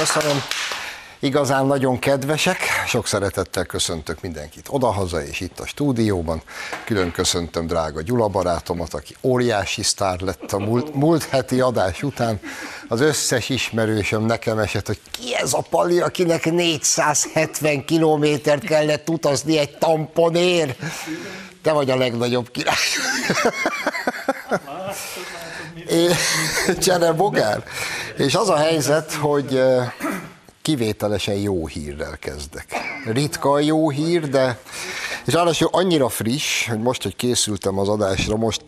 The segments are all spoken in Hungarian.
köszönöm. Igazán nagyon kedvesek, sok szeretettel köszöntök mindenkit odahaza és itt a stúdióban. Külön köszöntöm drága Gyula barátomat, aki óriási sztár lett a múlt, múlt heti adás után. Az összes ismerősöm nekem esett, hogy ki ez a Pali, akinek 470 kilométert kellett utazni egy tamponér. Te vagy a legnagyobb király. Csere Bogár. És az a helyzet, hogy kivételesen jó hírrel kezdek. Ritka a jó hír, de és ráadásul annyira friss, hogy most, hogy készültem az adásra, most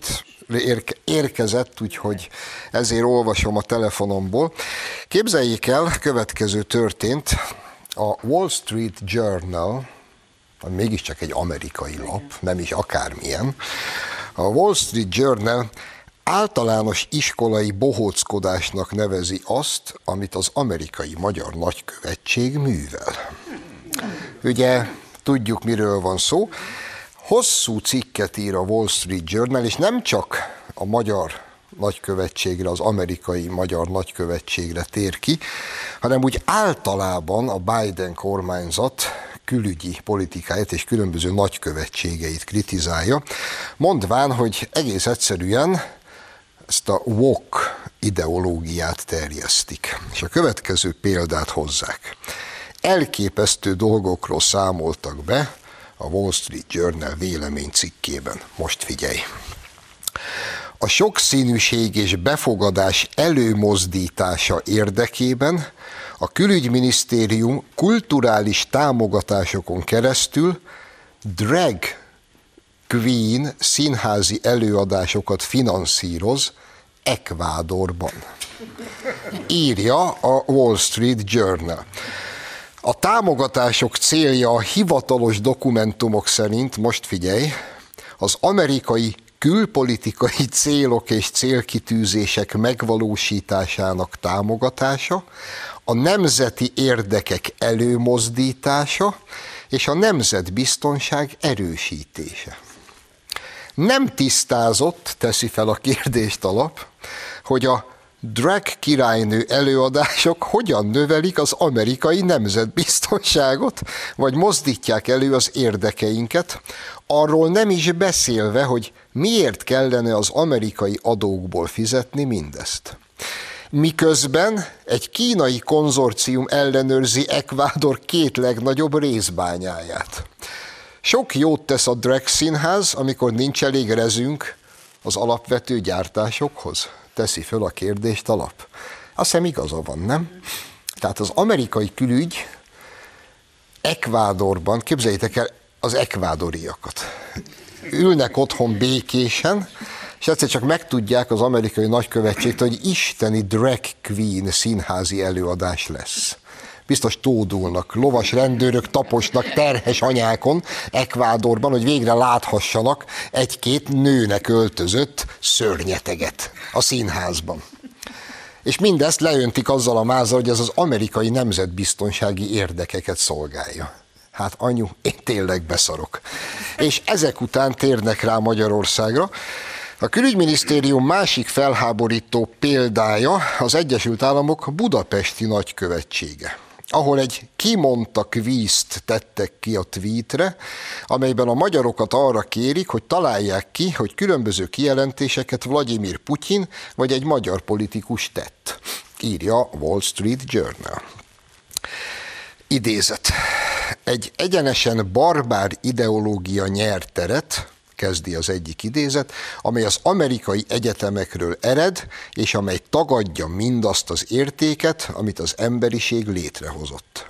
érke, érkezett, úgyhogy ezért olvasom a telefonomból. Képzeljék el, következő történt, a Wall Street Journal, ami mégiscsak egy amerikai lap, nem is akármilyen, a Wall Street Journal általános iskolai bohóckodásnak nevezi azt, amit az amerikai magyar nagykövetség művel. Ugye tudjuk, miről van szó. Hosszú cikket ír a Wall Street Journal, és nem csak a magyar nagykövetségre, az amerikai magyar nagykövetségre tér ki, hanem úgy általában a Biden kormányzat külügyi politikáját és különböző nagykövetségeit kritizálja, mondván, hogy egész egyszerűen ezt a wok ideológiát terjesztik. És a következő példát hozzák. Elképesztő dolgokról számoltak be a Wall Street Journal véleménycikkében. Most figyelj! A sokszínűség és befogadás előmozdítása érdekében a külügyminisztérium kulturális támogatásokon keresztül drag Queen színházi előadásokat finanszíroz Ekvádorban. Írja a Wall Street Journal. A támogatások célja a hivatalos dokumentumok szerint, most figyelj, az amerikai külpolitikai célok és célkitűzések megvalósításának támogatása, a nemzeti érdekek előmozdítása és a nemzetbiztonság erősítése. Nem tisztázott, teszi fel a kérdést alap, hogy a drag királynő előadások hogyan növelik az amerikai nemzetbiztonságot, vagy mozdítják elő az érdekeinket, arról nem is beszélve, hogy miért kellene az amerikai adókból fizetni mindezt. Miközben egy kínai konzorcium ellenőrzi Ekvádor két legnagyobb részbányáját. Sok jót tesz a drag színház, amikor nincs elég rezünk az alapvető gyártásokhoz? Teszi föl a kérdést alap. Azt hiszem igaza van, nem? Tehát az amerikai külügy Ekvádorban, képzeljétek el az ekvádoriakat. Ülnek otthon békésen, és egyszer csak megtudják az amerikai nagykövetségtől, hogy isteni drag queen színházi előadás lesz biztos tódulnak. Lovas rendőrök taposnak terhes anyákon Ekvádorban, hogy végre láthassanak egy-két nőnek öltözött szörnyeteget a színházban. És mindezt leöntik azzal a mázal, hogy ez az amerikai nemzetbiztonsági érdekeket szolgálja. Hát anyu, én tényleg beszarok. És ezek után térnek rá Magyarországra. A külügyminisztérium másik felháborító példája az Egyesült Államok budapesti nagykövetsége ahol egy kimondta kvízt tettek ki a tweetre, amelyben a magyarokat arra kérik, hogy találják ki, hogy különböző kijelentéseket Vladimir Putyin vagy egy magyar politikus tett, írja Wall Street Journal. Idézet. Egy egyenesen barbár ideológia nyert teret, kezdi az egyik idézet, amely az amerikai egyetemekről ered, és amely tagadja mindazt az értéket, amit az emberiség létrehozott.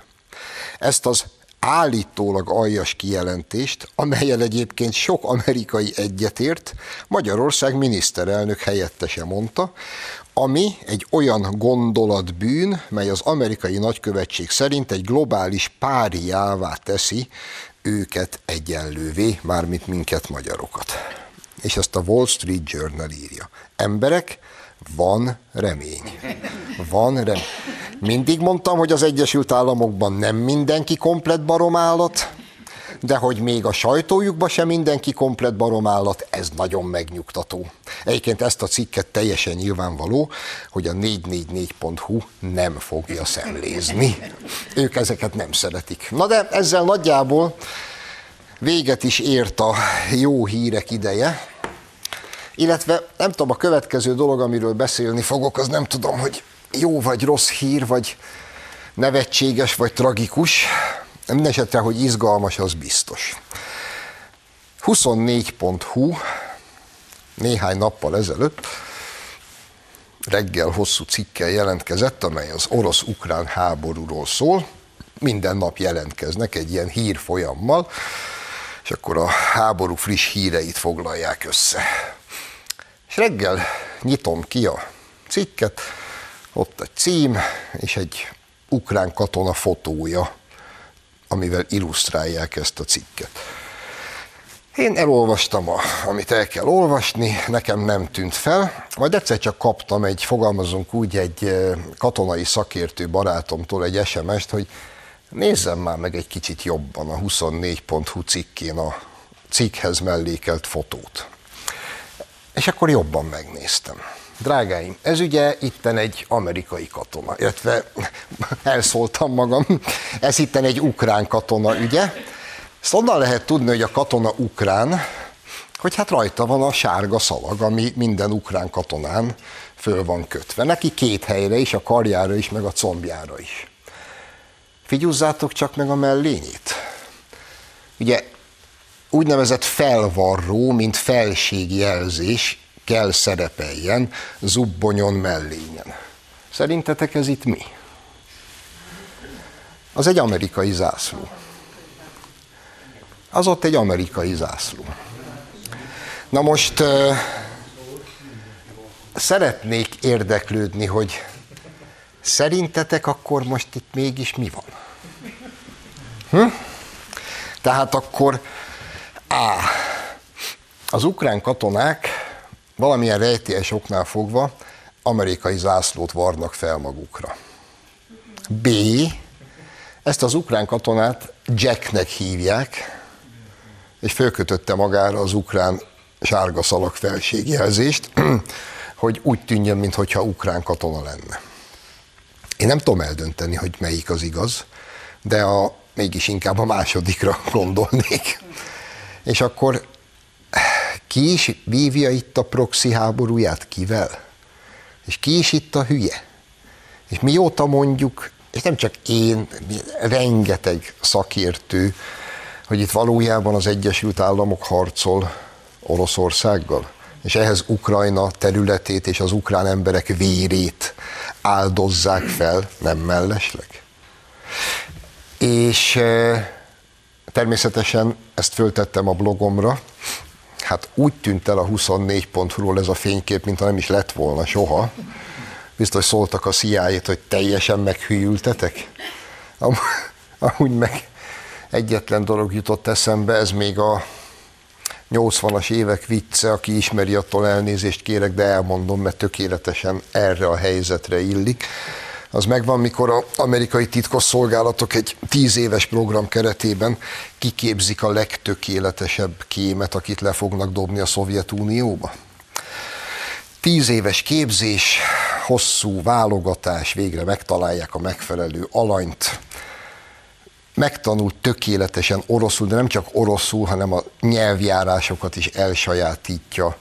Ezt az állítólag aljas kijelentést, amelyel egyébként sok amerikai egyetért, Magyarország miniszterelnök helyettese mondta, ami egy olyan gondolatbűn, mely az amerikai nagykövetség szerint egy globális páriává teszi őket egyenlővé, mármint minket magyarokat. És ezt a Wall Street Journal írja. Emberek, van remény. Van remény. Mindig mondtam, hogy az Egyesült Államokban nem mindenki komplet baromállat, de hogy még a sajtójukba sem mindenki komplet baromállat, ez nagyon megnyugtató. Egyébként ezt a cikket teljesen nyilvánvaló, hogy a 444.hu nem fogja szemlézni. Ők ezeket nem szeretik. Na de ezzel nagyjából véget is ért a jó hírek ideje, illetve nem tudom, a következő dolog, amiről beszélni fogok, az nem tudom, hogy jó vagy rossz hír, vagy nevetséges, vagy tragikus. Mindenesetre, hogy izgalmas, az biztos. 24.hu néhány nappal ezelőtt reggel hosszú cikkel jelentkezett, amely az orosz-ukrán háborúról szól. Minden nap jelentkeznek egy ilyen hírfolyammal, és akkor a háború friss híreit foglalják össze. És reggel nyitom ki a cikket, ott egy cím, és egy ukrán katona fotója, amivel illusztrálják ezt a cikket. Én elolvastam, a, amit el kell olvasni, nekem nem tűnt fel, majd egyszer csak kaptam egy, fogalmazunk úgy, egy katonai szakértő barátomtól egy SMS-t, hogy nézzem már meg egy kicsit jobban a 24.hu cikkén a cikkhez mellékelt fotót. És akkor jobban megnéztem. Drágáim, ez ugye itten egy amerikai katona, illetve elszóltam magam, ez itten egy ukrán katona ügye. Ezt onnan lehet tudni, hogy a katona ukrán, hogy hát rajta van a sárga szalag, ami minden ukrán katonán föl van kötve. Neki két helyre is, a karjára is, meg a combjára is. Figyúzzátok csak meg a mellényét. Ugye úgynevezett felvarró, mint felségjelzés kell szerepeljen zubbonyon mellényen. Szerintetek ez itt mi? Az egy amerikai zászló. Az ott egy amerikai zászló. Na most szeretnék érdeklődni, hogy szerintetek akkor most itt mégis mi van? Hm? Tehát akkor A. Az ukrán katonák valamilyen rejtélyes oknál fogva amerikai zászlót varnak fel magukra. B. Ezt az ukrán katonát Jacknek hívják, és fölkötötte magára az ukrán sárga szalag felségjelzést, hogy úgy tűnjön, mintha ukrán katona lenne. Én nem tudom eldönteni, hogy melyik az igaz, de a, mégis inkább a másodikra gondolnék. És akkor ki is vívja itt a proxy háborúját? Kivel? És ki is itt a hülye? És mióta mondjuk, és nem csak én, rengeteg szakértő, hogy itt valójában az Egyesült Államok harcol Oroszországgal, és ehhez Ukrajna területét és az ukrán emberek vérét áldozzák fel, nem mellesleg. És eh, természetesen ezt föltettem a blogomra, hát úgy tűnt el a 24.hu-ról ez a fénykép, mintha nem is lett volna soha. Biztos szóltak a cia hogy teljesen meghűltetek. Am- amúgy meg egyetlen dolog jutott eszembe, ez még a 80-as évek vicce, aki ismeri, attól elnézést kérek, de elmondom, mert tökéletesen erre a helyzetre illik az megvan, mikor az amerikai titkosszolgálatok egy tíz éves program keretében kiképzik a legtökéletesebb kémet, akit le fognak dobni a Szovjetunióba. Tíz éves képzés, hosszú válogatás, végre megtalálják a megfelelő alanyt, megtanult tökéletesen oroszul, de nem csak oroszul, hanem a nyelvjárásokat is elsajátítja,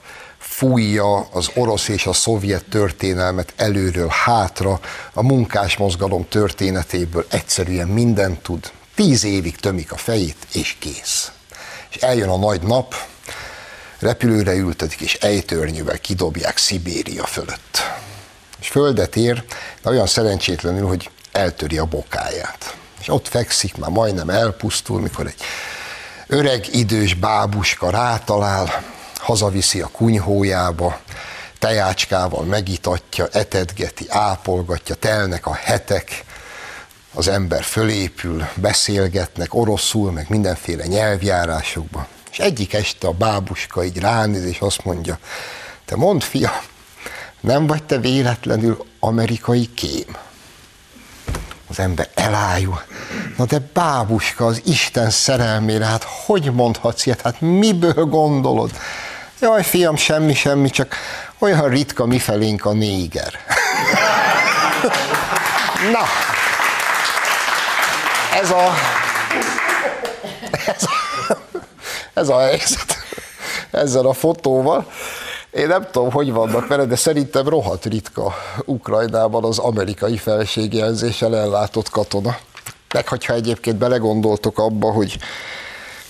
fújja az orosz és a szovjet történelmet előről hátra, a munkás mozgalom történetéből egyszerűen mindent tud. Tíz évig tömik a fejét, és kész. És eljön a nagy nap, repülőre ültetik, és ejtőrnyűvel kidobják Szibéria fölött. És földet ér, de olyan szerencsétlenül, hogy eltöri a bokáját. És ott fekszik, már majdnem elpusztul, mikor egy öreg, idős bábuska rátalál, hazaviszi a kunyhójába, tejácskával megitatja, etetgeti, ápolgatja, telnek a hetek, az ember fölépül, beszélgetnek oroszul, meg mindenféle nyelvjárásokban. És egyik este a bábuska így ránéz, és azt mondja, te mondd, fia, nem vagy te véletlenül amerikai kém? Az ember elájul. Na de bábuska, az Isten szerelmére, hát hogy mondhatsz ilyet? Hát miből gondolod? Jaj, fiam, semmi, semmi, csak olyan ritka mifelénk a néger. Na, ez a, ez a, ez a helyzet ezzel a fotóval. Én nem tudom, hogy vannak vele, de szerintem rohadt ritka Ukrajnában az amerikai felségjelzéssel ellátott katona. Meg hogyha egyébként belegondoltok abba, hogy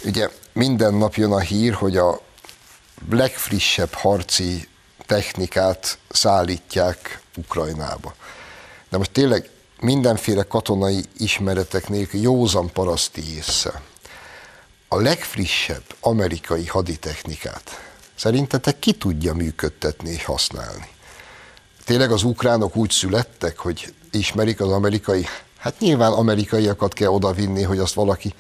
ugye minden nap jön a hír, hogy a legfrissebb harci technikát szállítják Ukrajnába. De most tényleg mindenféle katonai ismeretek nélkül józan paraszti észre. A legfrissebb amerikai haditechnikát szerintetek ki tudja működtetni és használni? Tényleg az ukránok úgy születtek, hogy ismerik az amerikai, hát nyilván amerikaiakat kell odavinni, hogy azt valaki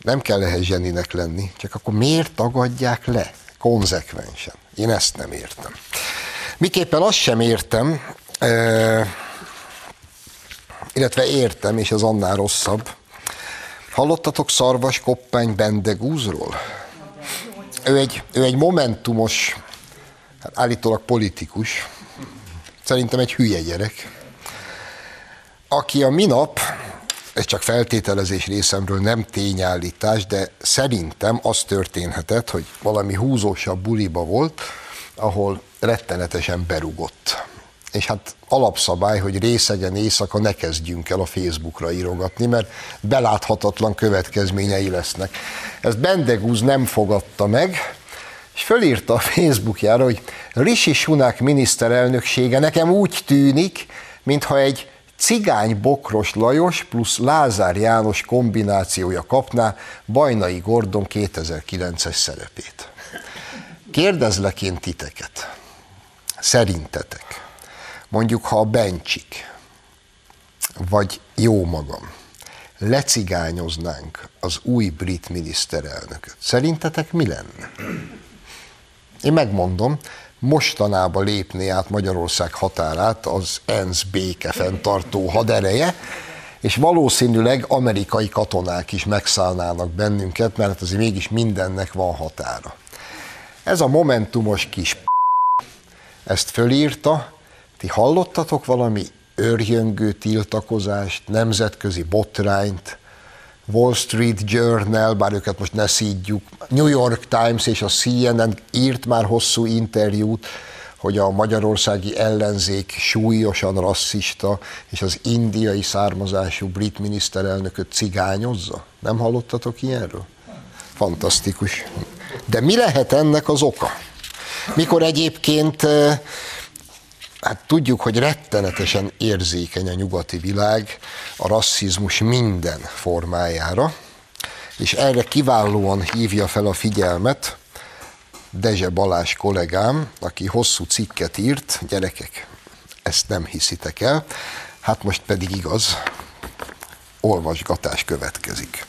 nem kell ehhez zseninek lenni, csak akkor miért tagadják le konzekvensen? Én ezt nem értem. Miképpen azt sem értem, illetve értem, és az annál rosszabb. Hallottatok Szarvas Koppány Bendegúzról? Ő egy, ő egy momentumos, hát állítólag politikus, szerintem egy hülye gyerek, aki a minap, ez csak feltételezés részemről, nem tényállítás, de szerintem az történhetett, hogy valami húzósabb buliba volt, ahol rettenetesen berugott és hát alapszabály, hogy részegen éjszaka ne kezdjünk el a Facebookra írogatni, mert beláthatatlan következményei lesznek. Ezt Bendegúz nem fogadta meg, és fölírta a Facebookjára, hogy Rishi Sunak miniszterelnöksége nekem úgy tűnik, mintha egy cigány Bokros Lajos plusz Lázár János kombinációja kapná Bajnai Gordon 2009-es szerepét. Kérdezlek én titeket, szerintetek, Mondjuk, ha a Bencsik, vagy jó magam, lecigányoznánk az új brit miniszterelnököt, szerintetek mi lenne? Én megmondom, mostanában lépné át Magyarország határát az ENSZ béke fenntartó hadereje, és valószínűleg amerikai katonák is megszállnának bennünket, mert azért mégis mindennek van határa. Ez a momentumos kis ezt fölírta, ti hallottatok valami örjöngő tiltakozást, nemzetközi botrányt, Wall Street Journal, bár őket most ne szídjuk, New York Times és a CNN írt már hosszú interjút, hogy a magyarországi ellenzék súlyosan rasszista, és az indiai származású brit miniszterelnököt cigányozza? Nem hallottatok ilyenről? Fantasztikus. De mi lehet ennek az oka? Mikor egyébként eh, hát tudjuk, hogy rettenetesen érzékeny a nyugati világ a rasszizmus minden formájára, és erre kiválóan hívja fel a figyelmet Dezse Balázs kollégám, aki hosszú cikket írt, gyerekek, ezt nem hiszitek el, hát most pedig igaz, olvasgatás következik.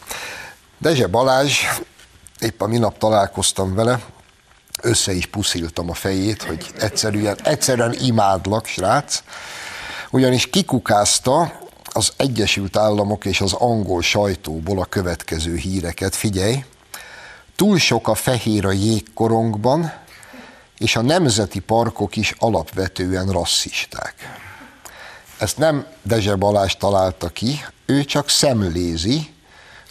Dezse Balázs, épp a minap találkoztam vele, össze is pusziltam a fejét, hogy egyszerűen, egyszerűen imádlak, srác, ugyanis kikukázta az Egyesült Államok és az angol sajtóból a következő híreket. Figyelj, túl sok a fehér a jégkorongban, és a nemzeti parkok is alapvetően rasszisták. Ezt nem Dezse Balázs találta ki, ő csak szemlézi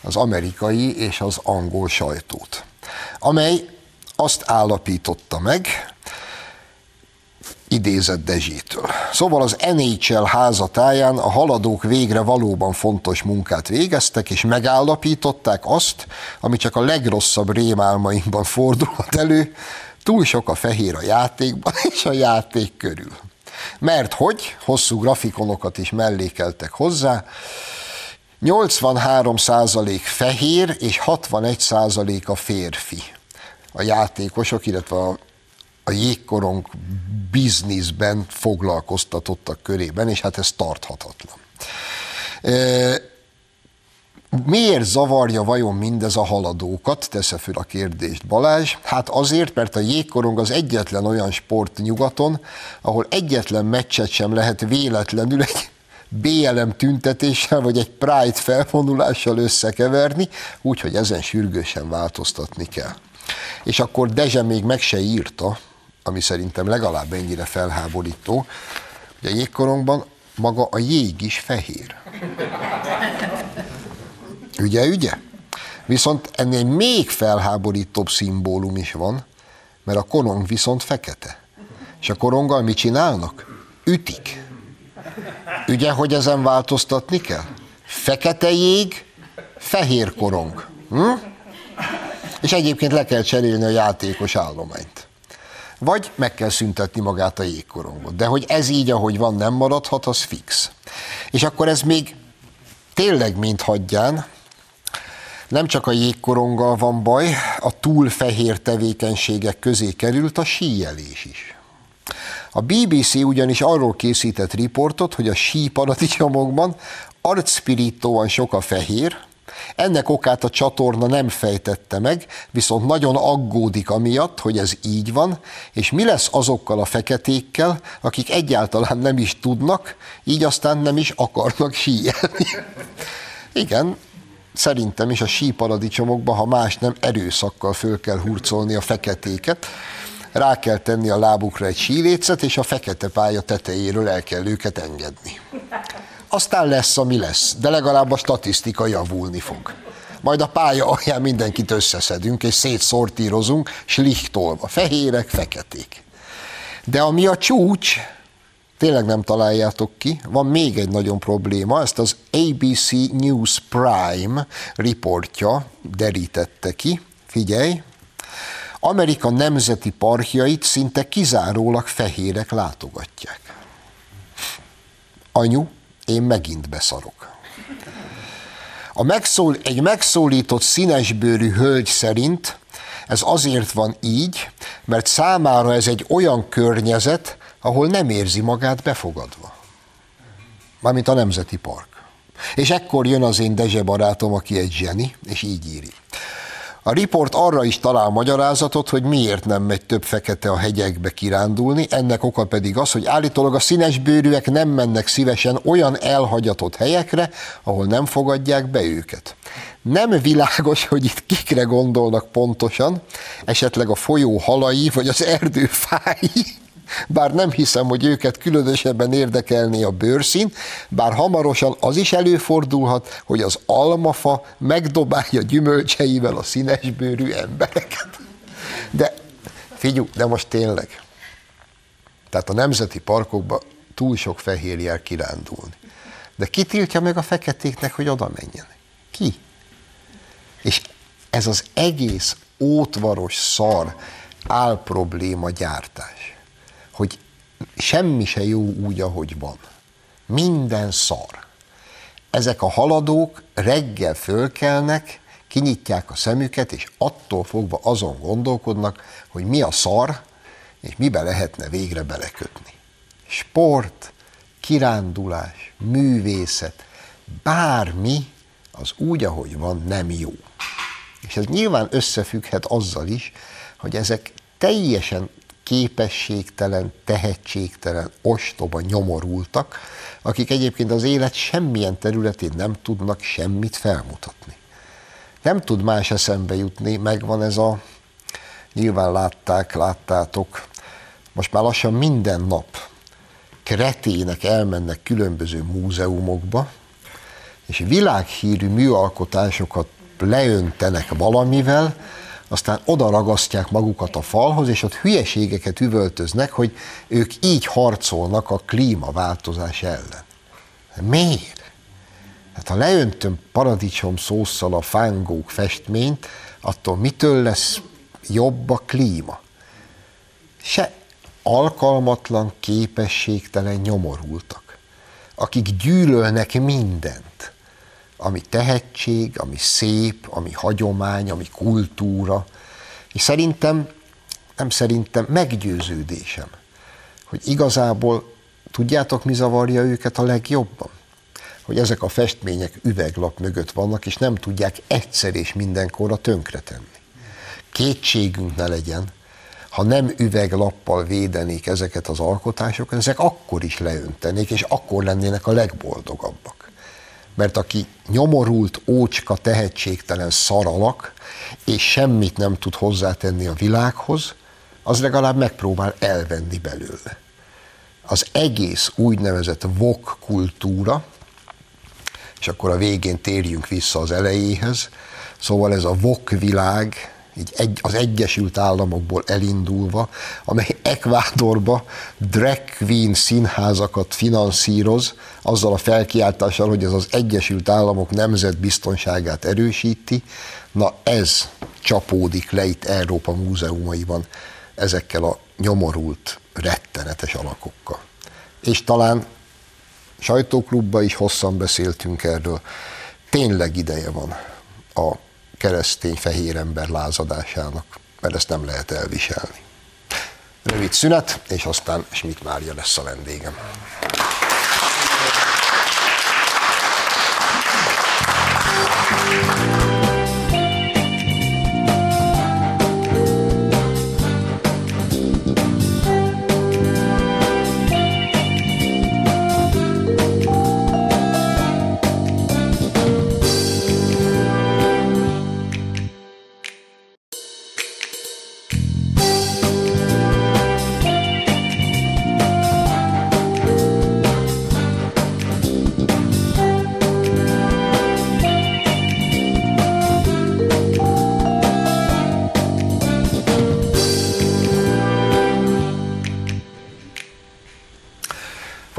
az amerikai és az angol sajtót, amely azt állapította meg, idézett Dezsétől. Szóval az NHL házatáján a haladók végre valóban fontos munkát végeztek, és megállapították azt, ami csak a legrosszabb rémálmainkban fordulhat elő, túl sok a fehér a játékban és a játék körül. Mert hogy, hosszú grafikonokat is mellékeltek hozzá, 83% fehér és 61% a férfi a játékosok, illetve a, a jégkorong bizniszben foglalkoztatottak körében, és hát ez tarthatatlan. Miért zavarja vajon mindez a haladókat, tesze föl a kérdést Balázs? Hát azért, mert a jégkorong az egyetlen olyan sport nyugaton, ahol egyetlen meccset sem lehet véletlenül egy BLM tüntetéssel vagy egy Pride felvonulással összekeverni, úgyhogy ezen sürgősen változtatni kell. És akkor Dezse még meg se írta, ami szerintem legalább ennyire felháborító, hogy a jégkorongban maga a jég is fehér. Ugye, ugye? Viszont ennél még felháborítóbb szimbólum is van, mert a korong viszont fekete. És a koronggal mit csinálnak? Ütik. Ugye, hogy ezen változtatni kell? Fekete jég, fehér korong. Hm? És egyébként le kell cserélni a játékos állományt. Vagy meg kell szüntetni magát a jégkorongot. De hogy ez így, ahogy van, nem maradhat, az fix. És akkor ez még tényleg mint hagyján, nem csak a jégkoronggal van baj, a túl fehér tevékenységek közé került a síjelés is. A BBC ugyanis arról készített riportot, hogy a síparadicsomokban arcspirítóan sok a fehér, ennek okát a csatorna nem fejtette meg, viszont nagyon aggódik amiatt, hogy ez így van, és mi lesz azokkal a feketékkel, akik egyáltalán nem is tudnak, így aztán nem is akarnak síjelni. Igen, szerintem is a síparadicsomokban, ha más nem, erőszakkal föl kell hurcolni a feketéket, rá kell tenni a lábukra egy sílécet, és a fekete pálya tetejéről el kell őket engedni. Aztán lesz, ami lesz, de legalább a statisztika javulni fog. Majd a pálya alján mindenkit összeszedünk, és szétszortírozunk, slichtolva, fehérek, feketék. De ami a csúcs, tényleg nem találjátok ki, van még egy nagyon probléma, ezt az ABC News Prime riportja derítette ki, figyelj, Amerika nemzeti parkjait szinte kizárólag fehérek látogatják. Anyu, én megint beszarok. A megszól, egy megszólított színesbőrű hölgy szerint ez azért van így, mert számára ez egy olyan környezet, ahol nem érzi magát befogadva. Mármint a Nemzeti Park. És ekkor jön az én Dezse barátom, aki egy zseni, és így íri. A riport arra is talál magyarázatot, hogy miért nem megy több fekete a hegyekbe kirándulni, ennek oka pedig az, hogy állítólag a színesbőrűek nem mennek szívesen olyan elhagyatott helyekre, ahol nem fogadják be őket. Nem világos, hogy itt kikre gondolnak pontosan, esetleg a folyó halai vagy az erdő fái, bár nem hiszem, hogy őket különösebben érdekelné a bőrszín, bár hamarosan az is előfordulhat, hogy az almafa megdobálja gyümölcseivel a színesbőrű embereket. De figyelj, de most tényleg. Tehát a nemzeti parkokban túl sok fehérjel kirándulni. De ki tiltja meg a feketéknek, hogy oda menjenek? Ki? És ez az egész ótvaros szar álprobléma gyártás hogy semmi se jó úgy, ahogy van. Minden szar. Ezek a haladók reggel fölkelnek, kinyitják a szemüket, és attól fogva azon gondolkodnak, hogy mi a szar, és mibe lehetne végre belekötni. Sport, kirándulás, művészet, bármi az úgy, ahogy van, nem jó. És ez nyilván összefügghet azzal is, hogy ezek teljesen képességtelen, tehetségtelen, ostoba, nyomorultak, akik egyébként az élet semmilyen területén nem tudnak semmit felmutatni. Nem tud más eszembe jutni, megvan ez a, nyilván látták, láttátok, most már lassan minden nap kretének elmennek különböző múzeumokba, és világhírű műalkotásokat leöntenek valamivel, aztán oda ragasztják magukat a falhoz, és ott hülyeségeket üvöltöznek, hogy ők így harcolnak a klímaváltozás ellen. Miért? Hát ha leöntöm paradicsom szószal a fángók festményt, attól mitől lesz jobb a klíma? Se alkalmatlan, képességtelen nyomorultak, akik gyűlölnek mindent ami tehetség, ami szép, ami hagyomány, ami kultúra. És szerintem, nem szerintem, meggyőződésem, hogy igazából tudjátok, mi zavarja őket a legjobban? Hogy ezek a festmények üveglap mögött vannak, és nem tudják egyszer és mindenkorra tönkretenni. Kétségünk ne legyen, ha nem üveglappal védenék ezeket az alkotásokat, ezek akkor is leöntenék, és akkor lennének a legboldogabbak. Mert aki nyomorult, ócska, tehetségtelen szaralak, és semmit nem tud hozzátenni a világhoz, az legalább megpróbál elvenni belőle. Az egész úgynevezett vok kultúra, és akkor a végén térjünk vissza az elejéhez, szóval ez a vok világ, így egy, az Egyesült Államokból elindulva, amely Ekvádorba drag queen színházakat finanszíroz, azzal a felkiáltással, hogy ez az Egyesült Államok nemzetbiztonságát erősíti, na ez csapódik le itt Európa múzeumaiban ezekkel a nyomorult, rettenetes alakokkal. És talán sajtóklubban is hosszan beszéltünk erről, tényleg ideje van a keresztény fehér ember lázadásának, mert ezt nem lehet elviselni. Rövid szünet, és aztán Schmidt Mária lesz a vendégem.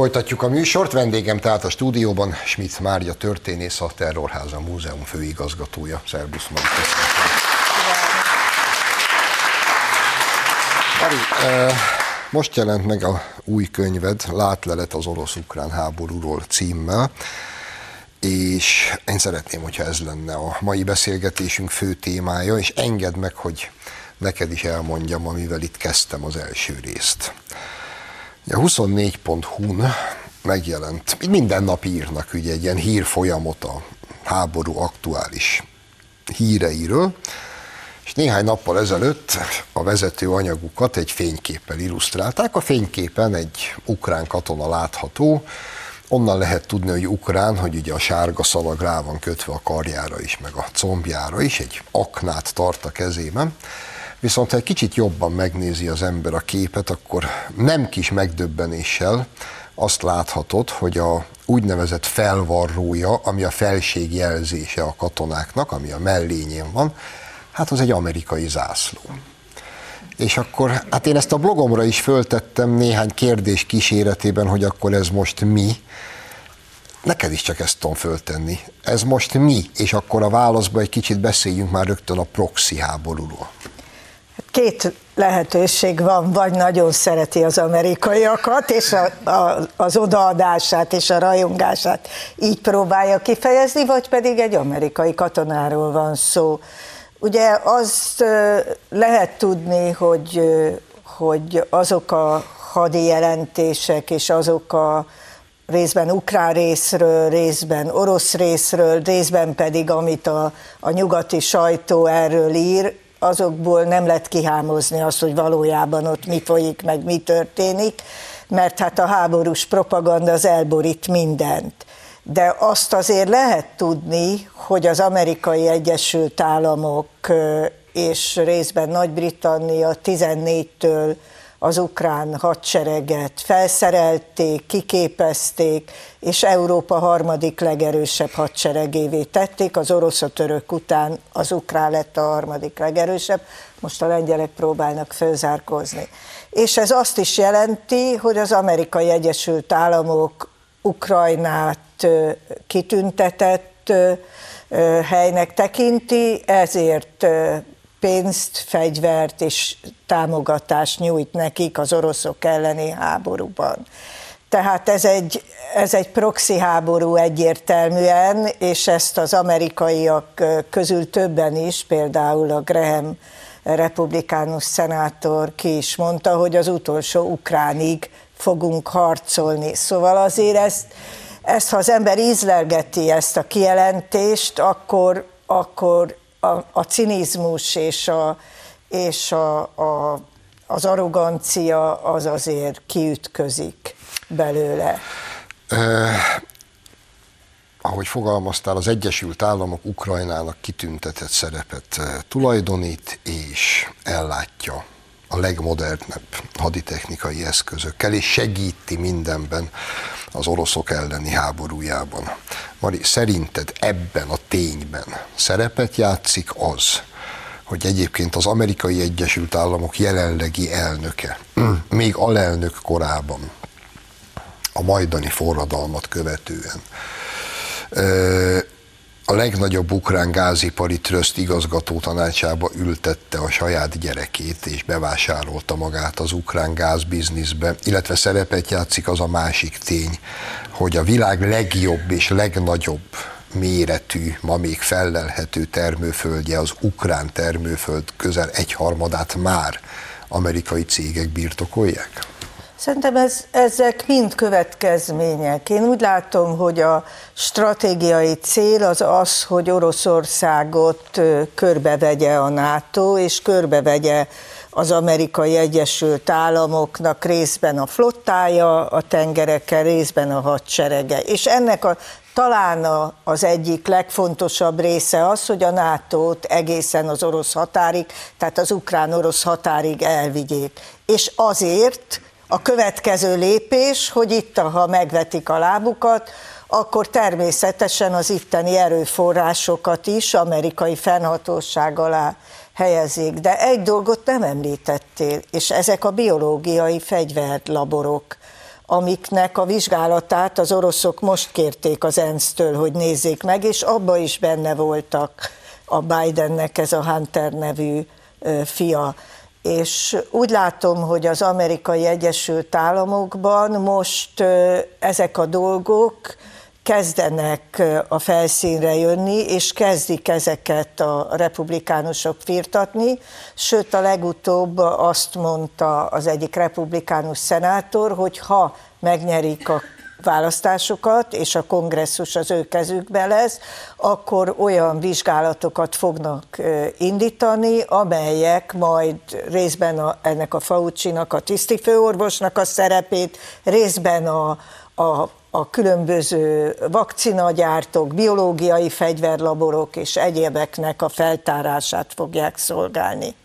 Folytatjuk a műsort. Vendégem tehát a stúdióban Schmidt Mária történész, a Terrorháza Múzeum főigazgatója. Szerbusz, Mari, Mari, most jelent meg a új könyved, Látlelet az orosz-ukrán háborúról címmel, és én szeretném, hogyha ez lenne a mai beszélgetésünk fő témája, és engedd meg, hogy neked is elmondjam, amivel itt kezdtem az első részt. A 24.hu-n megjelent, minden nap írnak ugye egy ilyen hírfolyamot a háború aktuális híreiről, és néhány nappal ezelőtt a vezető anyagukat egy fényképpel illusztrálták. A fényképen egy ukrán katona látható, onnan lehet tudni, hogy ukrán, hogy ugye a sárga szalag rá van kötve a karjára is, meg a combjára is, egy aknát tart a kezében. Viszont ha egy kicsit jobban megnézi az ember a képet, akkor nem kis megdöbbenéssel azt láthatod, hogy a úgynevezett felvarrója, ami a felség jelzése a katonáknak, ami a mellényén van, hát az egy amerikai zászló. És akkor, hát én ezt a blogomra is föltettem néhány kérdés kíséretében, hogy akkor ez most mi. Neked is csak ezt tudom föltenni. Ez most mi? És akkor a válaszban egy kicsit beszéljünk már rögtön a proxy háborúról. Két lehetőség van, vagy nagyon szereti az amerikaiakat, és a, a, az odaadását és a rajongását így próbálja kifejezni, vagy pedig egy amerikai katonáról van szó. Ugye azt lehet tudni, hogy, hogy azok a hadi jelentések és azok a részben ukrán részről, részben orosz részről, részben pedig amit a, a nyugati sajtó erről ír, azokból nem lehet kihámozni azt, hogy valójában ott mi folyik, meg mi történik, mert hát a háborús propaganda az elborít mindent. De azt azért lehet tudni, hogy az amerikai Egyesült Államok és részben Nagy-Britannia 14-től az ukrán hadsereget felszerelték, kiképezték, és Európa harmadik legerősebb hadseregévé tették. Az orosz a török után az ukrán lett a harmadik legerősebb, most a lengyelek próbálnak fölzárkozni. És ez azt is jelenti, hogy az amerikai Egyesült Államok Ukrajnát kitüntetett helynek tekinti, ezért pénzt, fegyvert és támogatást nyújt nekik az oroszok elleni háborúban. Tehát ez egy, ez egy proxy háború egyértelműen, és ezt az amerikaiak közül többen is, például a Graham republikánus szenátor ki is mondta, hogy az utolsó ukránig fogunk harcolni. Szóval azért ezt, ezt ha az ember ízlelgeti ezt a kijelentést, akkor, akkor a, a cinizmus és a, és a, a, az arrogancia az azért kiütközik belőle. Uh, ahogy fogalmaztál, az Egyesült Államok Ukrajnának kitüntetett szerepet tulajdonít és ellátja a legmodernebb haditechnikai eszközökkel, és segíti mindenben az oroszok elleni háborújában. Mari, szerinted ebben a tényben szerepet játszik az, hogy egyébként az amerikai Egyesült Államok jelenlegi elnöke, még alelnök korában, a majdani forradalmat követően, a legnagyobb ukrán gázipari tröszt igazgató tanácsába ültette a saját gyerekét, és bevásárolta magát az ukrán gázbizniszbe, illetve szerepet játszik az a másik tény, hogy a világ legjobb és legnagyobb méretű, ma még fellelhető termőföldje, az ukrán termőföld közel egyharmadát már amerikai cégek birtokolják? Szerintem ez, ezek mind következmények. Én úgy látom, hogy a stratégiai cél az az, hogy Oroszországot körbevegye a NATO, és körbevegye az amerikai Egyesült Államoknak részben a flottája, a tengereken, részben a hadserege. És ennek a talán az egyik legfontosabb része az, hogy a NATO-t egészen az orosz határig, tehát az ukrán-orosz határig elvigyék. És azért a következő lépés, hogy itt, ha megvetik a lábukat, akkor természetesen az itteni erőforrásokat is amerikai fennhatóság alá helyezik. De egy dolgot nem említettél, és ezek a biológiai fegyverlaborok, amiknek a vizsgálatát az oroszok most kérték az ENSZ-től, hogy nézzék meg, és abba is benne voltak a Bidennek ez a Hunter nevű fia és úgy látom, hogy az amerikai Egyesült Államokban most ezek a dolgok kezdenek a felszínre jönni, és kezdik ezeket a republikánusok firtatni, sőt a legutóbb azt mondta az egyik republikánus szenátor, hogy ha megnyerik a választásokat, és a kongresszus az ő kezükben lesz, akkor olyan vizsgálatokat fognak indítani, amelyek majd részben a, ennek a Fauci-nak, a tisztifőorvosnak a szerepét, részben a, a, a különböző vakcinagyártók, biológiai fegyverlaborok és egyébeknek a feltárását fogják szolgálni.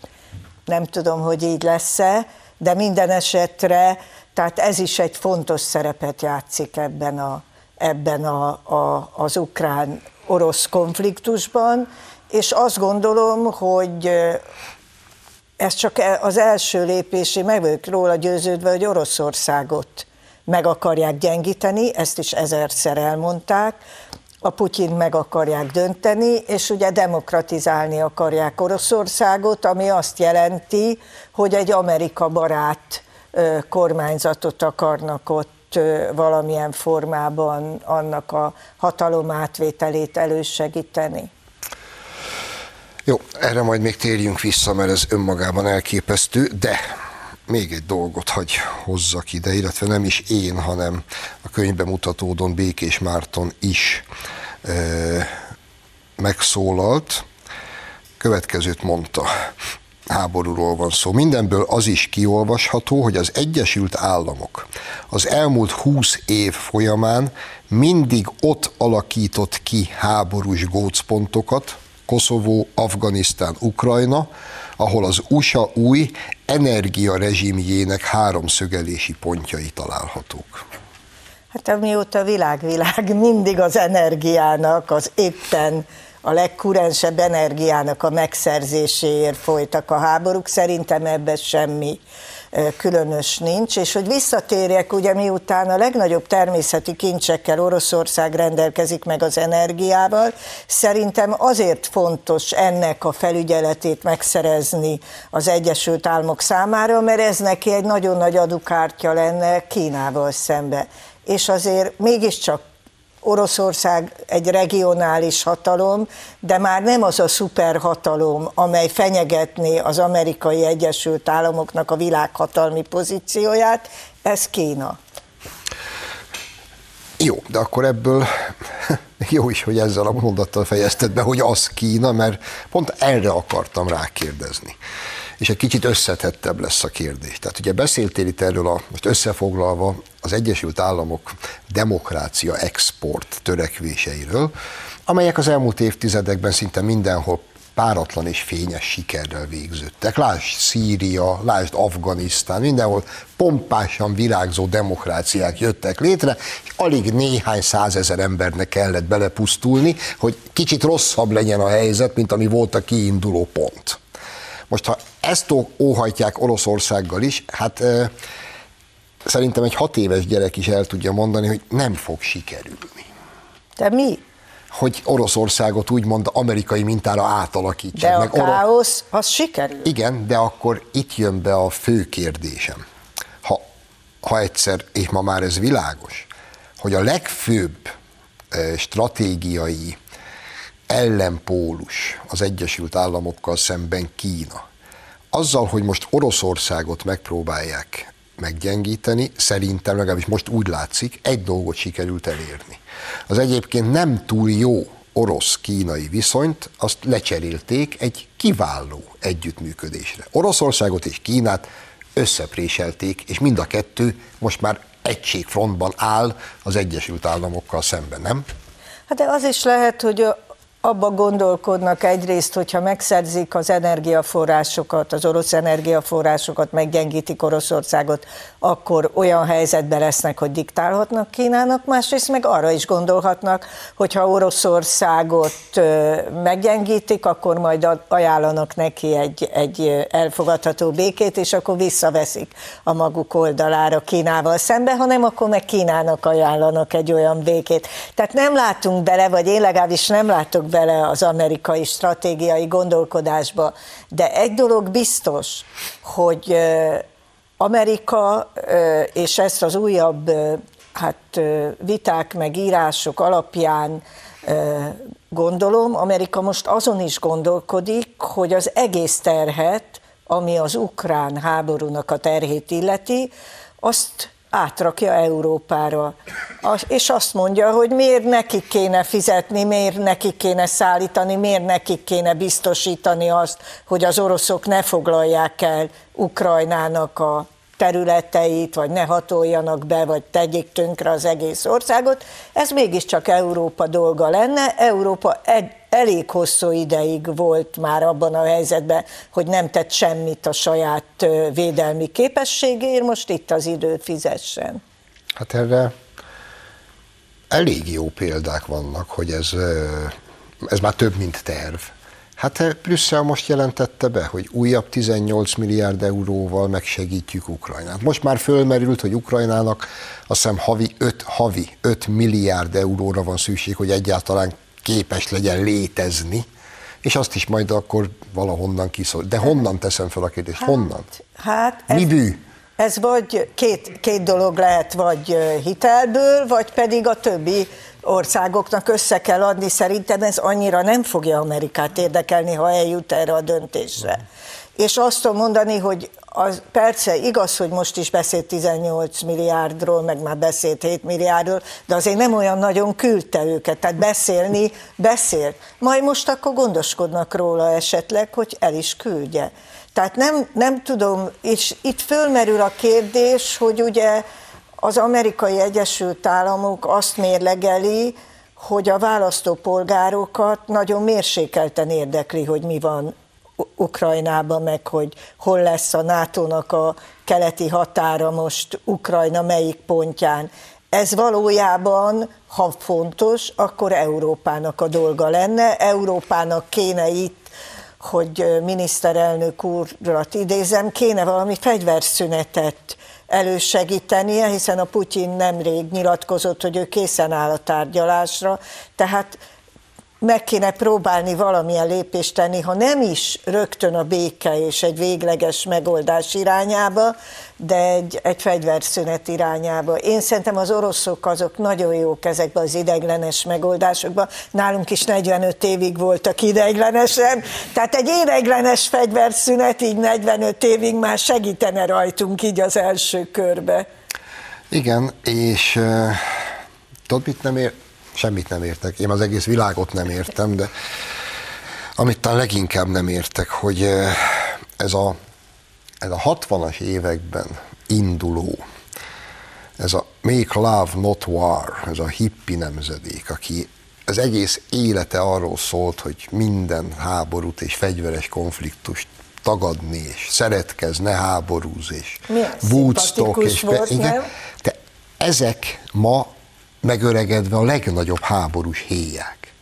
Nem tudom, hogy így lesz-e, de minden esetre tehát ez is egy fontos szerepet játszik ebben, a, ebben a, a, az ukrán-orosz konfliktusban, és azt gondolom, hogy ez csak e, az első lépés, én meg vagyok róla győződve, hogy Oroszországot meg akarják gyengíteni, ezt is ezerszer elmondták, a Putyin meg akarják dönteni, és ugye demokratizálni akarják Oroszországot, ami azt jelenti, hogy egy Amerika barát kormányzatot akarnak ott valamilyen formában annak a hatalom átvételét elősegíteni. Jó, erre majd még térjünk vissza, mert ez önmagában elképesztő, de még egy dolgot hagy hozzak ide, illetve nem is én, hanem a könyvben mutatódon Békés Márton is e, megszólalt. Következőt mondta háborúról van szó. Mindenből az is kiolvasható, hogy az Egyesült Államok az elmúlt húsz év folyamán mindig ott alakított ki háborús gócpontokat, Koszovó, Afganisztán, Ukrajna, ahol az USA új energiarezsimjének háromszögelési pontjai találhatók. Hát amióta világ-világ mindig az energiának, az éppen a legkurensebb energiának a megszerzéséért folytak a háborúk. Szerintem ebben semmi különös nincs, és hogy visszatérjek, ugye miután a legnagyobb természeti kincsekkel Oroszország rendelkezik meg az energiával, szerintem azért fontos ennek a felügyeletét megszerezni az Egyesült Államok számára, mert ez neki egy nagyon nagy adukártya lenne Kínával szembe. És azért mégiscsak Oroszország egy regionális hatalom, de már nem az a szuperhatalom, amely fenyegetné az amerikai Egyesült Államoknak a világhatalmi pozícióját, ez Kína. Jó, de akkor ebből jó is, hogy ezzel a mondattal fejezted be, hogy az Kína, mert pont erre akartam rákérdezni. És egy kicsit összetettebb lesz a kérdés. Tehát ugye beszéltél itt erről, a, most összefoglalva, az Egyesült Államok demokrácia export törekvéseiről, amelyek az elmúlt évtizedekben szinte mindenhol páratlan és fényes sikerrel végződtek. Lásd Szíria, lásd Afganisztán, mindenhol pompásan virágzó demokráciák jöttek létre, és alig néhány százezer embernek kellett belepusztulni, hogy kicsit rosszabb legyen a helyzet, mint ami volt a kiinduló pont. Most, ha ezt óhajtják Oroszországgal is, hát szerintem egy hat éves gyerek is el tudja mondani, hogy nem fog sikerülni. De mi? hogy Oroszországot úgymond amerikai mintára átalakítsák. De a meg káosz, az sikerül. Igen, de akkor itt jön be a fő kérdésem. Ha, ha egyszer, és ma már ez világos, hogy a legfőbb stratégiai ellenpólus az Egyesült Államokkal szemben Kína. Azzal, hogy most Oroszországot megpróbálják meggyengíteni, szerintem legalábbis most úgy látszik, egy dolgot sikerült elérni az egyébként nem túl jó orosz-kínai viszonyt, azt lecserélték egy kiváló együttműködésre. Oroszországot és Kínát összepréselték, és mind a kettő most már egységfrontban áll az Egyesült Államokkal szemben, nem? Hát de az is lehet, hogy abba gondolkodnak egyrészt, hogyha megszerzik az energiaforrásokat, az orosz energiaforrásokat, meggyengítik Oroszországot, akkor olyan helyzetben lesznek, hogy diktálhatnak Kínának, másrészt meg arra is gondolhatnak, hogyha Oroszországot meggyengítik, akkor majd ajánlanak neki egy, egy elfogadható békét, és akkor visszaveszik a maguk oldalára Kínával szembe, hanem akkor meg Kínának ajánlanak egy olyan békét. Tehát nem látunk bele, vagy én legalábbis nem látok bele az amerikai stratégiai gondolkodásba, de egy dolog biztos, hogy Amerika, és ezt az újabb hát, viták meg írások alapján gondolom, Amerika most azon is gondolkodik, hogy az egész terhet, ami az ukrán háborúnak a terhét illeti, azt átrakja Európára. És azt mondja, hogy miért nekik kéne fizetni, miért nekik kéne szállítani, miért nekik kéne biztosítani azt, hogy az oroszok ne foglalják el Ukrajnának a területeit, vagy ne hatoljanak be, vagy tegyék tönkre az egész országot. Ez mégiscsak Európa dolga lenne. Európa egy, elég hosszú ideig volt már abban a helyzetben, hogy nem tett semmit a saját védelmi képességéért, most itt az időt fizessen. Hát erre elég jó példák vannak, hogy ez, ez már több, mint terv. Hát eh, Brüsszel most jelentette be, hogy újabb 18 milliárd euróval megsegítjük Ukrajnát. Most már fölmerült, hogy Ukrajnának azt hiszem havi 5, havi 5 milliárd euróra van szükség, hogy egyáltalán képes legyen létezni, és azt is majd akkor valahonnan kiszól. De honnan teszem fel a kérdést? Hát, honnan? Hát ez, Mi bű? Ez vagy két, két dolog lehet, vagy hitelből, vagy pedig a többi országoknak össze kell adni, szerintem ez annyira nem fogja Amerikát érdekelni, ha eljut erre a döntésre. És azt tudom mondani, hogy az persze igaz, hogy most is beszélt 18 milliárdról, meg már beszélt 7 milliárdról, de azért nem olyan nagyon küldte őket, tehát beszélni beszélt. Majd most akkor gondoskodnak róla esetleg, hogy el is küldje. Tehát nem, nem tudom, és itt fölmerül a kérdés, hogy ugye az amerikai Egyesült Államok azt mérlegeli, hogy a választópolgárokat nagyon mérsékelten érdekli, hogy mi van Ukrajnában, meg hogy hol lesz a NATO-nak a keleti határa most Ukrajna melyik pontján. Ez valójában, ha fontos, akkor Európának a dolga lenne. Európának kéne itt, hogy miniszterelnök úrat idézem, kéne valami fegyverszünetet elősegítenie, hiszen a Putyin nemrég nyilatkozott, hogy ő készen áll a tárgyalásra, tehát meg kéne próbálni valamilyen lépést tenni, ha nem is rögtön a béke és egy végleges megoldás irányába, de egy, egy fegyverszünet irányába. Én szerintem az oroszok azok nagyon jók ezekben az ideiglenes megoldásokban. Nálunk is 45 évig voltak ideiglenesen, tehát egy ideiglenes fegyverszünet így 45 évig már segítene rajtunk így az első körbe. Igen, és tudod, mit nem ér? Semmit nem értek. Én az egész világot nem értem, de amit talán leginkább nem értek, hogy ez a, ez a 60-as években induló, ez a Make Love Not War, ez a hippi nemzedék, aki az egész élete arról szólt, hogy minden háborút és fegyveres konfliktust tagadni, és szeretkez, ne háborúz, és Woodstock, és volt, igen, de ezek ma megöregedve a legnagyobb háborús héják.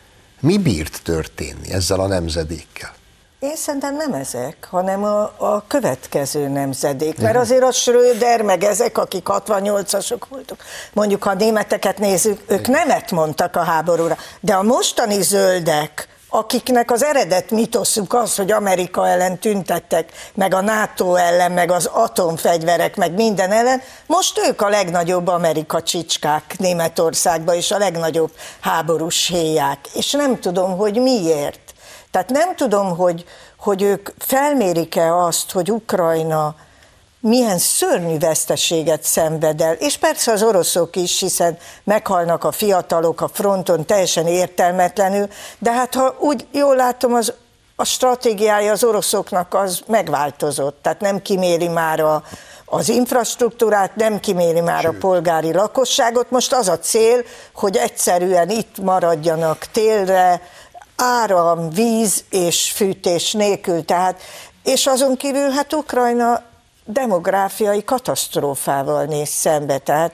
Mi bírt történni ezzel a nemzedékkel? Én szerintem nem ezek, hanem a, a következő nemzedék. Mert azért a Schröder, meg ezek, akik 68-asok voltak, mondjuk ha a németeket nézzük, ők nemet mondtak a háborúra. De a mostani zöldek, akiknek az eredet mitoszuk az, hogy Amerika ellen tüntettek, meg a NATO ellen, meg az atomfegyverek, meg minden ellen, most ők a legnagyobb Amerika csicskák Németországban, és a legnagyobb háborús héják. És nem tudom, hogy miért. Tehát nem tudom, hogy, hogy ők felmérik-e azt, hogy Ukrajna milyen szörnyű veszteséget szenved el. És persze az oroszok is, hiszen meghalnak a fiatalok a fronton teljesen értelmetlenül, de hát ha úgy jól látom, az, a stratégiája az oroszoknak az megváltozott, tehát nem kiméri már a, az infrastruktúrát, nem kiméri már a polgári lakosságot. Most az a cél, hogy egyszerűen itt maradjanak télre, áram, víz és fűtés nélkül. Tehát, és azon kívül hát Ukrajna demográfiai katasztrófával néz szembe, tehát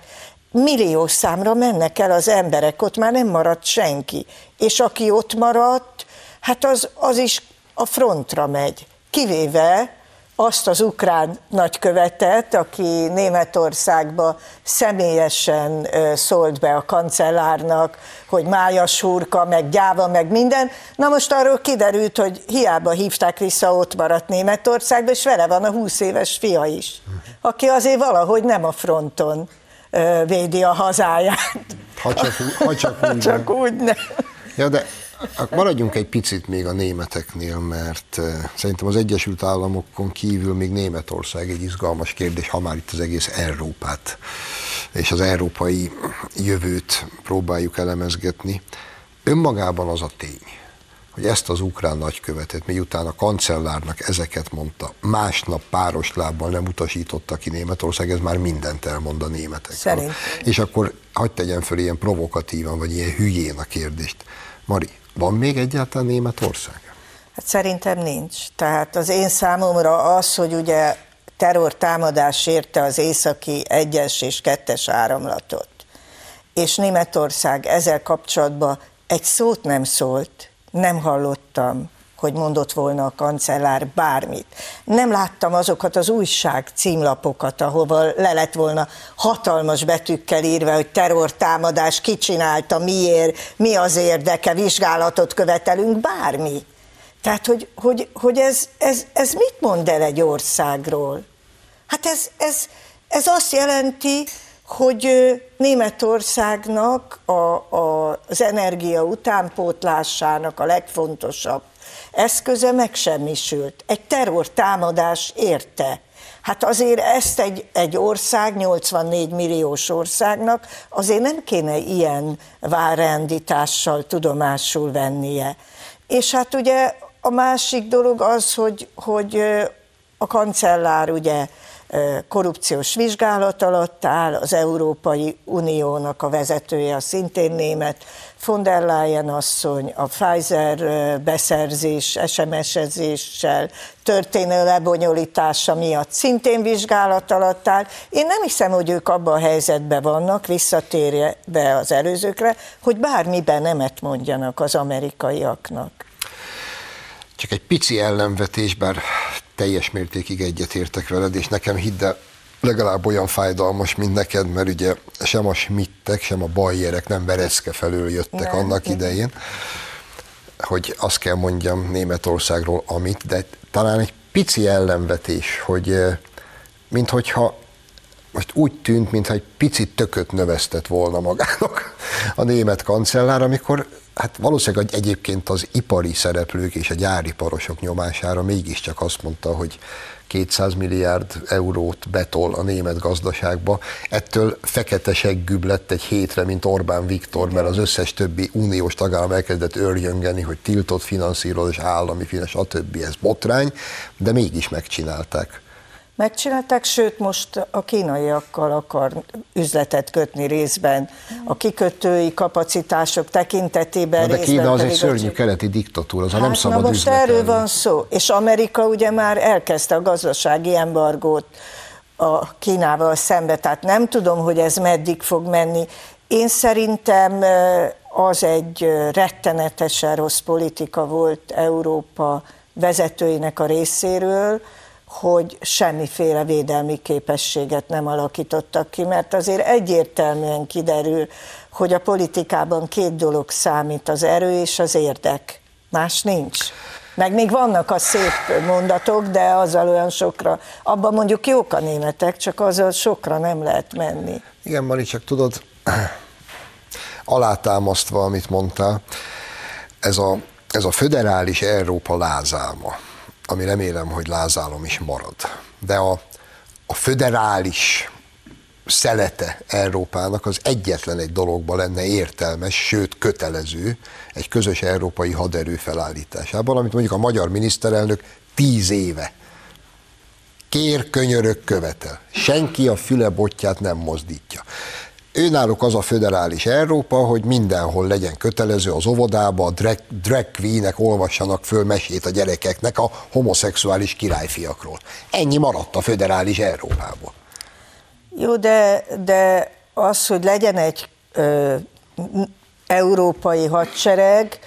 millió számra mennek el az emberek, ott már nem maradt senki. És aki ott maradt, hát az, az is a frontra megy. Kivéve azt az ukrán nagykövetet, aki Németországba személyesen szólt be a kancellárnak, hogy mája surka, meg gyáva, meg minden. Na most arról kiderült, hogy hiába hívták vissza, ott maradt Németországba, és vele van a 20 éves fia is, aki azért valahogy nem a fronton védi a hazáját. Ha csak, ha csak úgy. csak úgy nem. Ja, de Maradjunk egy picit még a németeknél, mert szerintem az Egyesült Államokon kívül még Németország egy izgalmas kérdés, ha már itt az egész Európát és az európai jövőt próbáljuk elemezgetni. Önmagában az a tény, hogy ezt az ukrán nagykövetet, miután a kancellárnak ezeket mondta, másnap páros lábbal nem utasította ki Németország, ez már mindent elmond a németekről. Szerint. És akkor hagyd tegyen föl ilyen provokatívan, vagy ilyen hülyén a kérdést. Mari, van még egyáltalán Németország? Hát szerintem nincs. Tehát az én számomra az, hogy ugye terrortámadás érte az északi egyes és kettes áramlatot, és Németország ezzel kapcsolatban egy szót nem szólt, nem hallottam, hogy mondott volna a kancellár bármit. Nem láttam azokat az újság címlapokat, ahova le lett volna hatalmas betűkkel írva, hogy terrortámadás, ki csinálta, miért, mi az érdeke, vizsgálatot követelünk, bármi. Tehát, hogy, hogy, hogy ez, ez, ez mit mond el egy országról? Hát ez, ez, ez azt jelenti, hogy Németországnak a, a, az energia utánpótlásának a legfontosabb eszköze megsemmisült. Egy terrortámadás érte. Hát azért ezt egy, egy ország, 84 milliós országnak azért nem kéne ilyen várrendítással tudomásul vennie. És hát ugye a másik dolog az, hogy, hogy a kancellár ugye korrupciós vizsgálat alatt áll, az Európai Uniónak a vezetője a szintén német, von der Leyen asszony, a Pfizer beszerzés, SMS-ezéssel történő lebonyolítása miatt szintén vizsgálat alatt áll. Én nem hiszem, hogy ők abban a helyzetben vannak, visszatérje be az előzőkre, hogy bármiben nemet mondjanak az amerikaiaknak. Csak egy pici ellenvetés, bár teljes mértékig egyetértek veled, és nekem hidd el, legalább olyan fájdalmas, mint neked, mert ugye sem a Schmittek, sem a Bayerek nem Vereszke felől jöttek nem, annak idején, hogy azt kell mondjam Németországról, amit, de talán egy pici ellenvetés, hogy minthogyha most úgy tűnt, mintha egy picit tököt növesztett volna magának a német kancellár, amikor hát valószínűleg egyébként az ipari szereplők és a gyáriparosok nyomására mégiscsak azt mondta, hogy 200 milliárd eurót betol a német gazdaságba. Ettől fekete seggűbb lett egy hétre, mint Orbán Viktor, mert az összes többi uniós tagállam elkezdett örjöngeni, hogy tiltott finanszírozás, állami finanszírozás, stb. Ez botrány, de mégis megcsinálták. Megcsinálták, sőt most a kínaiakkal akar üzletet kötni részben. A kikötői kapacitások tekintetében de Kína az egy szörnyű keleti diktatúra, az hát, nem szabad na most üzletelni. erről van szó, és Amerika ugye már elkezdte a gazdasági embargót a Kínával szembe, tehát nem tudom, hogy ez meddig fog menni. Én szerintem az egy rettenetesen rossz politika volt Európa vezetőinek a részéről, hogy semmiféle védelmi képességet nem alakítottak ki, mert azért egyértelműen kiderül, hogy a politikában két dolog számít, az erő és az érdek. Más nincs. Meg még vannak a szép mondatok, de azzal olyan sokra, abban mondjuk jók a németek, csak azzal sokra nem lehet menni. Igen, Mari, csak tudod, alátámasztva, amit mondtál, ez a, ez a föderális Európa lázálma, ami remélem, hogy lázálom is marad. De a, a föderális szelete Európának az egyetlen egy dologban lenne értelmes, sőt kötelező egy közös európai haderő felállításában, amit mondjuk a magyar miniszterelnök tíz éve kér, könyörök, követel. Senki a füle botját nem mozdítja. Ő náluk az a föderális Európa, hogy mindenhol legyen kötelező az óvodába, a drag, drag queenek olvassanak föl mesét a gyerekeknek a homoszexuális királyfiakról. Ennyi maradt a föderális Európából. Jó, de, de az, hogy legyen egy ö, európai hadsereg,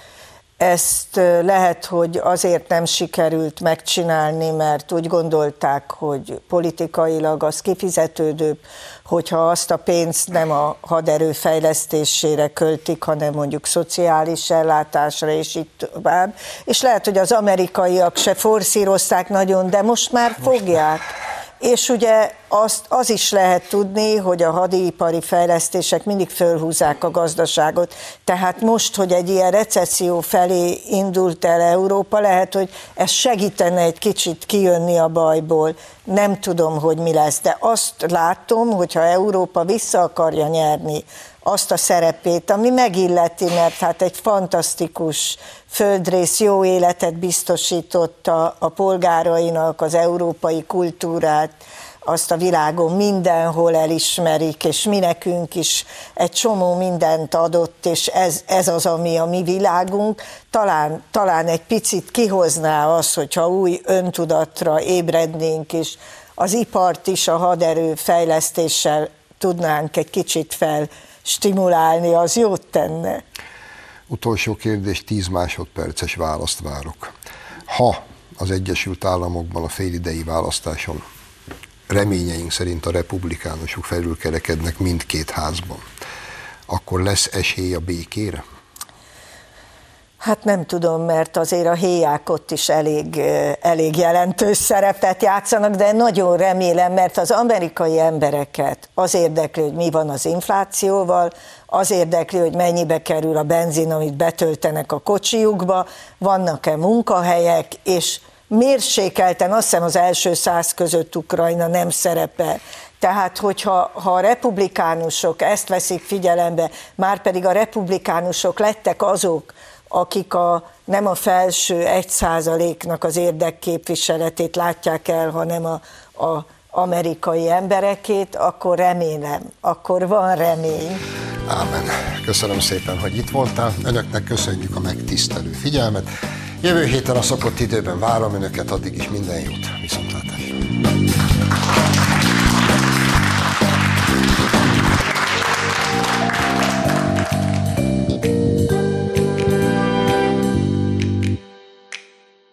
ezt lehet, hogy azért nem sikerült megcsinálni, mert úgy gondolták, hogy politikailag az kifizetődőbb, hogyha azt a pénzt nem a haderő fejlesztésére költik, hanem mondjuk szociális ellátásra, és így tovább. És lehet, hogy az amerikaiak se forszírozták nagyon, de most már most fogják. Már és ugye azt, az is lehet tudni, hogy a hadipari fejlesztések mindig fölhúzák a gazdaságot. Tehát most, hogy egy ilyen recesszió felé indult el Európa, lehet, hogy ez segítene egy kicsit kijönni a bajból. Nem tudom, hogy mi lesz, de azt látom, hogyha Európa vissza akarja nyerni azt a szerepét, ami megilleti, mert hát egy fantasztikus földrész jó életet biztosított a, a polgárainak, az európai kultúrát, azt a világon mindenhol elismerik, és mi nekünk is egy csomó mindent adott, és ez, ez az, ami a mi világunk. Talán, talán egy picit kihozná az, hogyha új öntudatra ébrednénk, és az ipart is a haderő fejlesztéssel tudnánk egy kicsit fel stimulálni, az jót tenne. Utolsó kérdés, 10 másodperces választ várok. Ha az Egyesült Államokban a félidei választáson reményeink szerint a republikánusok felülkerekednek mindkét házban, akkor lesz esély a békére? Hát nem tudom, mert azért a héják ott is elég, elég jelentős szerepet játszanak, de nagyon remélem, mert az amerikai embereket az érdekli, hogy mi van az inflációval, az érdekli, hogy mennyibe kerül a benzin, amit betöltenek a kocsiukba, vannak-e munkahelyek, és mérsékelten, azt hiszem az első száz között Ukrajna nem szerepel. Tehát, hogyha ha a republikánusok ezt veszik figyelembe, már pedig a republikánusok lettek azok, akik a, nem a felső egy százaléknak az érdekképviseletét látják el, hanem a, a amerikai emberekét, akkor remélem, akkor van remény. Ámen. Köszönöm szépen, hogy itt voltál. Önöknek köszönjük a megtisztelő figyelmet. Jövő héten a szokott időben várom Önöket, addig is minden jót. Viszontlátásra.